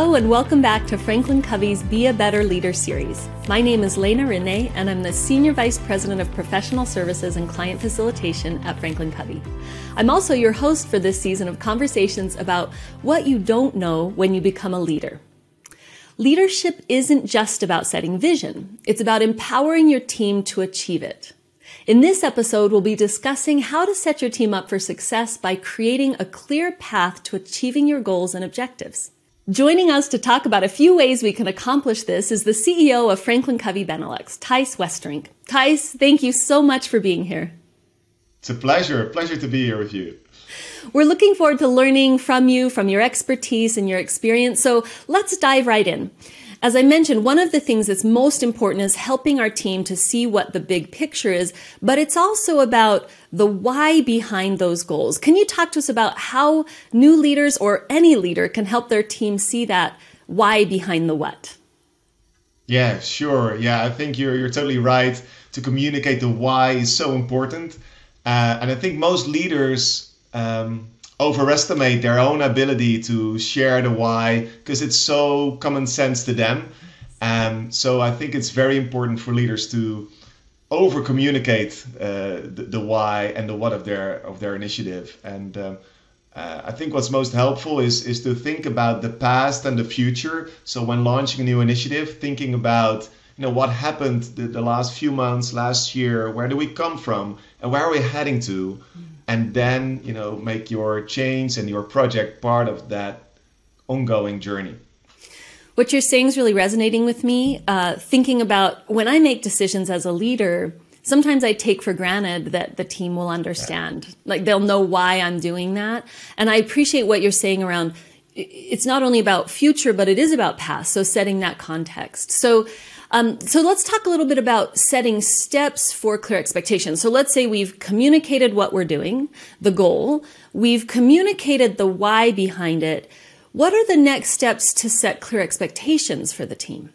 Hello, and welcome back to Franklin Covey's Be a Better Leader series. My name is Leena Rinne, and I'm the Senior Vice President of Professional Services and Client Facilitation at Franklin Covey. I'm also your host for this season of conversations about what you don't know when you become a leader. Leadership isn't just about setting vision, it's about empowering your team to achieve it. In this episode, we'll be discussing how to set your team up for success by creating a clear path to achieving your goals and objectives. Joining us to talk about a few ways we can accomplish this is the CEO of Franklin Covey Benelux, Thijs Westerink. Thijs, thank you so much for being here. It's a pleasure, a pleasure to be here with you. We're looking forward to learning from you, from your expertise and your experience. So let's dive right in. As I mentioned, one of the things that's most important is helping our team to see what the big picture is, but it's also about the why behind those goals. Can you talk to us about how new leaders or any leader can help their team see that why behind the what? Yeah, sure. Yeah, I think you're you're totally right. To communicate the why is so important, uh, and I think most leaders um, overestimate their own ability to share the why because it's so common sense to them. Um, so I think it's very important for leaders to over communicate uh, the, the, why and the what of their of their initiative. And uh, uh, I think what's most helpful is is to think about the past and the future. So when launching a new initiative, thinking about you know what happened the, the last few months, last year, where do we come from, and where are we heading to. Mm and then you know make your change and your project part of that ongoing journey. What you're saying is really resonating with me uh, thinking about when i make decisions as a leader sometimes i take for granted that the team will understand. Like they'll know why i'm doing that. And i appreciate what you're saying around it's not only about future but it is about past. So setting that context. So um, so let's talk a little bit about setting steps for clear expectations. So let's say we've communicated what we're doing, the goal, we've communicated the why behind it. What are the next steps to set clear expectations for the team?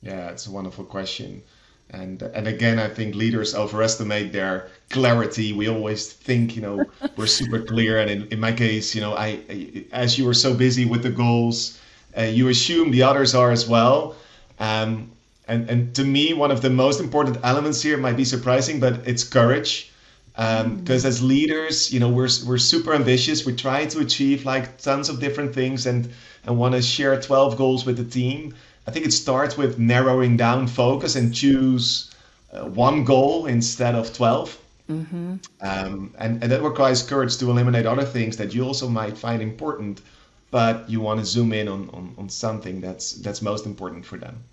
Yeah, it's a wonderful question. And, and again, I think leaders overestimate their clarity. We always think, you know, we're super clear. And in, in my case, you know, I, I as you were so busy with the goals, uh, you assume the others are as well. Um, and, and to me, one of the most important elements here might be surprising, but it's courage. Because um, mm. as leaders, you know, we're, we're super ambitious. We try to achieve like tons of different things and, and want to share 12 goals with the team. I think it starts with narrowing down focus and choose uh, one goal instead of 12. Mm-hmm. Um, and, and that requires courage to eliminate other things that you also might find important but you want to zoom in on, on, on something that's that's most important for them.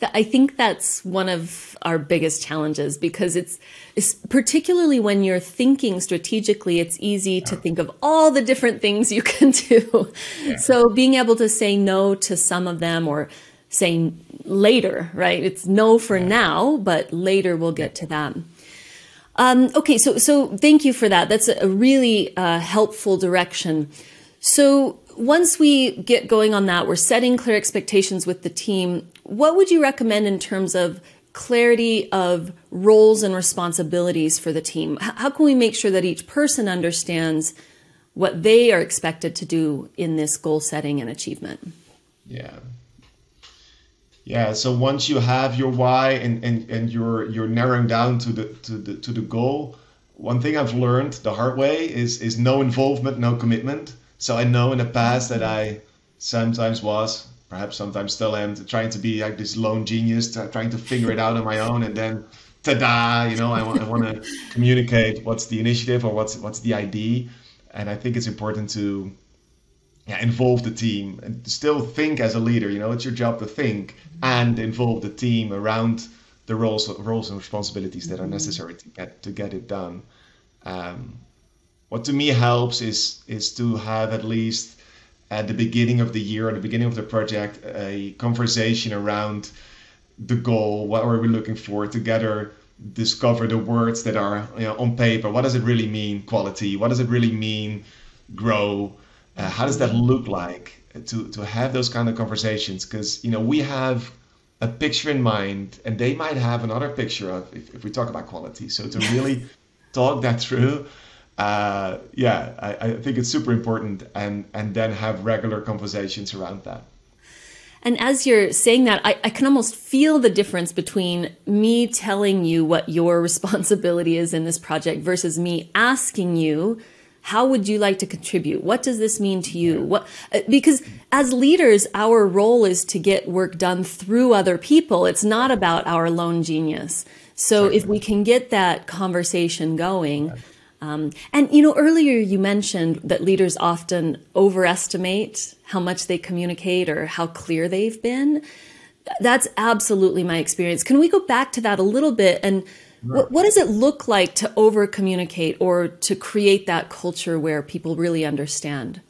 I think that's one of our biggest challenges because it's, it's, particularly when you're thinking strategically, it's easy to think of all the different things you can do. Yeah. So being able to say no to some of them or saying later, right? It's no for yeah. now, but later we'll get to them. Um, okay, so so thank you for that. That's a really uh, helpful direction. So once we get going on that, we're setting clear expectations with the team. What would you recommend in terms of clarity of roles and responsibilities for the team? How can we make sure that each person understands what they are expected to do in this goal setting and achievement? Yeah. Yeah, so once you have your why and, and, and you're you're narrowing down to the to the to the goal, one thing I've learned the hard way is is no involvement, no commitment so I know in the past that mm-hmm. I sometimes was, perhaps sometimes still am, trying to be like this lone genius, trying to figure it out on my own, and then ta-da! You know, I want, I want to communicate what's the initiative or what's what's the ID, and I think it's important to yeah, involve the team and still think as a leader. You know, it's your job to think mm-hmm. and involve the team around the roles roles and responsibilities that are mm-hmm. necessary to get to get it done. Um, what to me helps is is to have at least at the beginning of the year or the beginning of the project a conversation around the goal what are we looking for together discover the words that are you know, on paper. What does it really mean quality? What does it really mean grow? Uh, how does that look like? To to have those kind of conversations because you know we have a picture in mind and they might have another picture of if, if we talk about quality. So to really talk that through uh, yeah, I, I think it's super important, and and then have regular conversations around that. And as you're saying that, I, I, can almost feel the difference between me telling you what your responsibility is in this project versus me asking you, how would you like to contribute? What does this mean to you? What, uh, because as leaders, our role is to get work done through other people. It's not about our lone genius. So if we can get that conversation going, um, and you know, earlier you mentioned that leaders often overestimate how much they communicate or how clear they've been. That's absolutely my experience. Can we go back to that a little bit and what, what does it look like to over communicate or to create that culture where people really understand?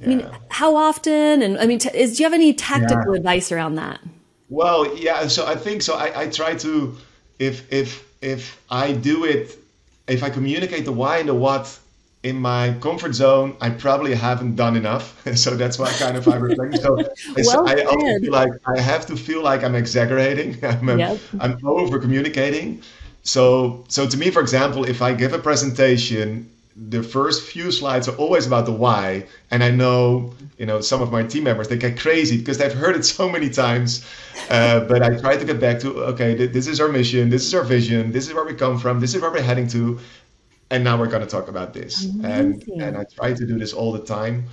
Yeah. I mean, how often? And I mean, t- is, do you have any tactical yeah. advice around that? Well, yeah. So I think so. I, I try to, if if if I do it if I communicate the why and the what in my comfort zone, I probably haven't done enough. so that's why kind of I reflect. So well I also feel like I have to feel like I'm exaggerating. I'm, yep. I'm over communicating. So so to me, for example, if I give a presentation, the first few slides are always about the why, and I know you know some of my team members they get crazy because they've heard it so many times. Uh, but I try to get back to okay, th- this is our mission, this is our vision, this is where we come from, this is where we're heading to, and now we're going to talk about this. And and I try to do this all the time.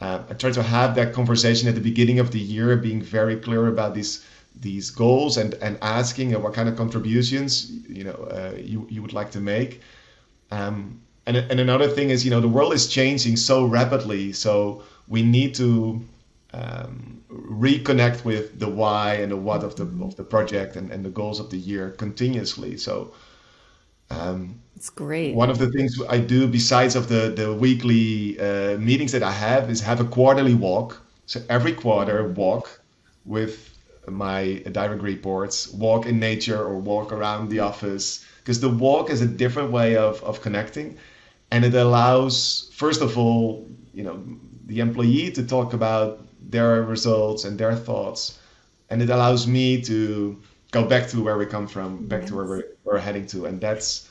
Uh, I try to have that conversation at the beginning of the year, being very clear about these these goals and and asking what kind of contributions you know uh, you you would like to make. Um, and and another thing is you know the world is changing so rapidly, so we need to um, reconnect with the why and the what of the of the project and, and the goals of the year continuously. So um, it's great. One of the things I do besides of the the weekly uh, meetings that I have is have a quarterly walk. So every quarter walk with my direct reports, walk in nature or walk around the office because the walk is a different way of, of connecting and it allows first of all you know the employee to talk about their results and their thoughts. And it allows me to go back to where we come from back yes. to where we're, we're heading to. And that's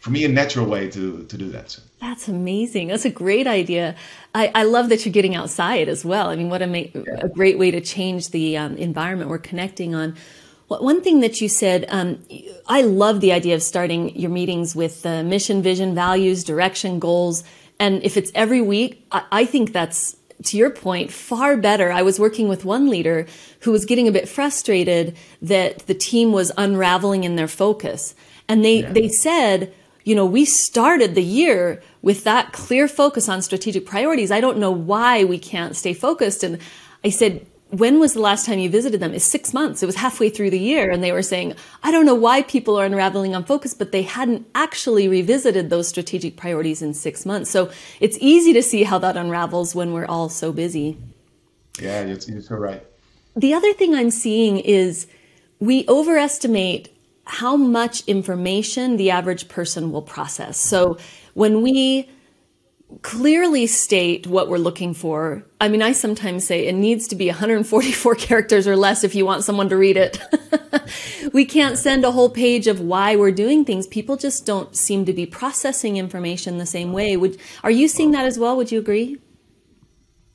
for me a natural way to to do that. That's amazing. That's a great idea. I, I love that you're getting outside as well. I mean what a, ma- yeah. a great way to change the um, environment we're connecting on one thing that you said um, i love the idea of starting your meetings with uh, mission vision values direction goals and if it's every week I, I think that's to your point, far better. I was working with one leader who was getting a bit frustrated that the team was unraveling in their focus. And they, yeah. they said, you know, we started the year with that clear focus on strategic priorities. I don't know why we can't stay focused. And I said, when was the last time you visited them? It's six months. It was halfway through the year. And they were saying, I don't know why people are unraveling on focus, but they hadn't actually revisited those strategic priorities in six months. So it's easy to see how that unravels when we're all so busy. Yeah, you're, you're so right. The other thing I'm seeing is we overestimate how much information the average person will process. So when we clearly state what we're looking for. I mean, I sometimes say it needs to be 144 characters or less if you want someone to read it. we can't send a whole page of why we're doing things. People just don't seem to be processing information the same way. Would are you seeing that as well? Would you agree?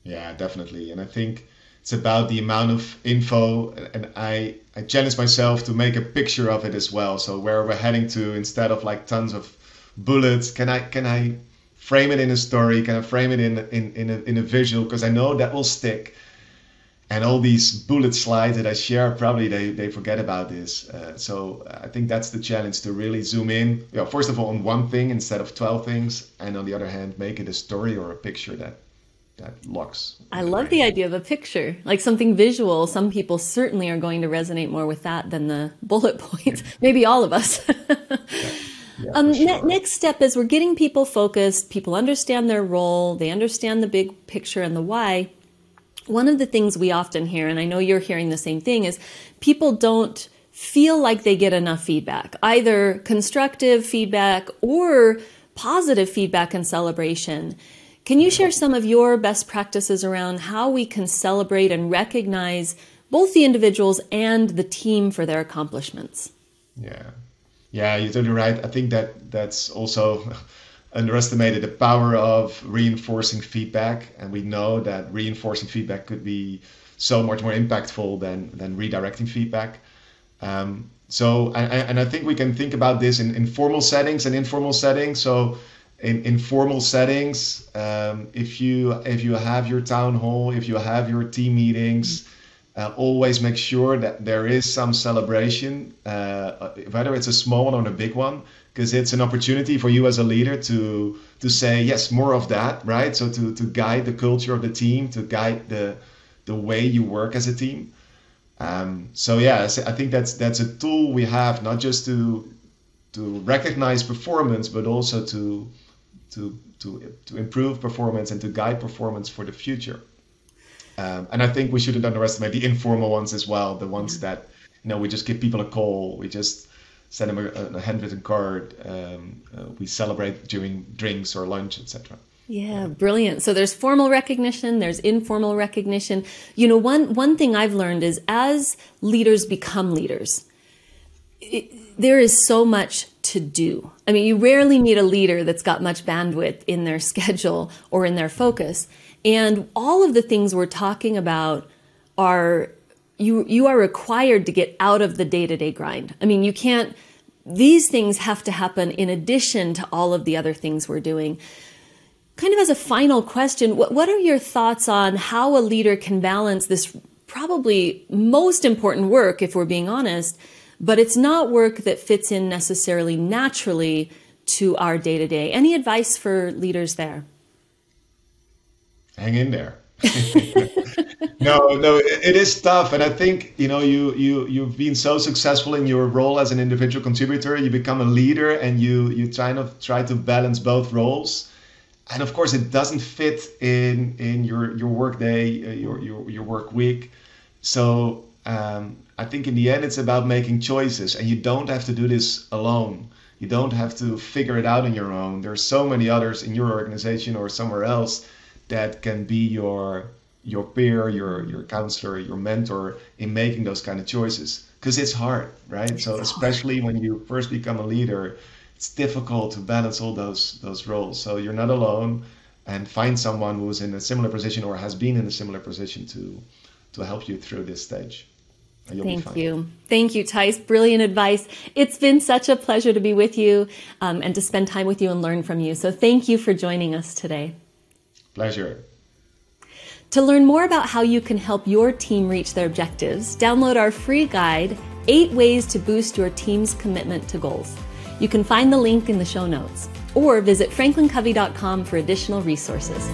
Yeah, definitely. And I think it's about the amount of info and I I challenge myself to make a picture of it as well. So where we're heading to instead of like tons of bullets, can I can I frame it in a story, kind of frame it in in in a, in a visual because I know that will stick. And all these bullet slides that I share, probably they, they forget about this. Uh, so I think that's the challenge to really zoom in. You know, first of all, on one thing instead of 12 things. And on the other hand, make it a story or a picture that that looks. I love the idea of a picture, like something visual. Some people certainly are going to resonate more with that than the bullet points. Maybe all of us. um, sure. ne- next step is we're getting people focused. People understand their role. They understand the big picture and the why. One of the things we often hear, and I know you're hearing the same thing, is people don't feel like they get enough feedback, either constructive feedback or positive feedback and celebration. Can you share some of your best practices around how we can celebrate and recognize both the individuals and the team for their accomplishments? Yeah, yeah, you're totally right. I think that that's also underestimated the power of reinforcing feedback, and we know that reinforcing feedback could be so much more impactful than than redirecting feedback. Um, so, and, and I think we can think about this in, in formal settings and informal settings. So, in, in formal settings, um, if you if you have your town hall, if you have your team meetings, uh, always make sure that there is some celebration, uh, whether it's a small one or a big one, because it's an opportunity for you as a leader to to say yes, more of that, right? So to to guide the culture of the team, to guide the the way you work as a team. Um, so yeah, I think that's that's a tool we have not just to to recognize performance, but also to to to to improve performance and to guide performance for the future. Um, and I think we shouldn't underestimate the informal ones as well, the ones that you know we just give people a call, we just send them a, a handwritten card, um, uh, we celebrate during drinks or lunch, etc. Yeah, brilliant. So there's formal recognition, there's informal recognition. You know, one one thing I've learned is as leaders become leaders, it, there is so much to do. I mean, you rarely meet a leader that's got much bandwidth in their schedule or in their focus. And all of the things we're talking about are you you are required to get out of the day-to-day grind. I mean, you can't these things have to happen in addition to all of the other things we're doing kind of as a final question, what, what are your thoughts on how a leader can balance this probably most important work, if we're being honest, but it's not work that fits in necessarily naturally to our day to day? Any advice for leaders there? Hang in there. no, no, it is tough, and I think you know you you you've been so successful in your role as an individual contributor. You become a leader, and you you kind of try to balance both roles and of course it doesn't fit in in your your work day uh, your, your your work week so um, i think in the end it's about making choices and you don't have to do this alone you don't have to figure it out on your own there's so many others in your organization or somewhere else that can be your your peer your your counselor your mentor in making those kind of choices because it's hard right so especially when you first become a leader it's difficult to balance all those those roles. So you're not alone, and find someone who's in a similar position or has been in a similar position to to help you through this stage. Thank you. Thank you, Thijs. Brilliant advice. It's been such a pleasure to be with you um, and to spend time with you and learn from you. So thank you for joining us today. Pleasure. To learn more about how you can help your team reach their objectives, download our free guide, Eight Ways to Boost Your Team's Commitment to Goals. You can find the link in the show notes or visit franklincovey.com for additional resources.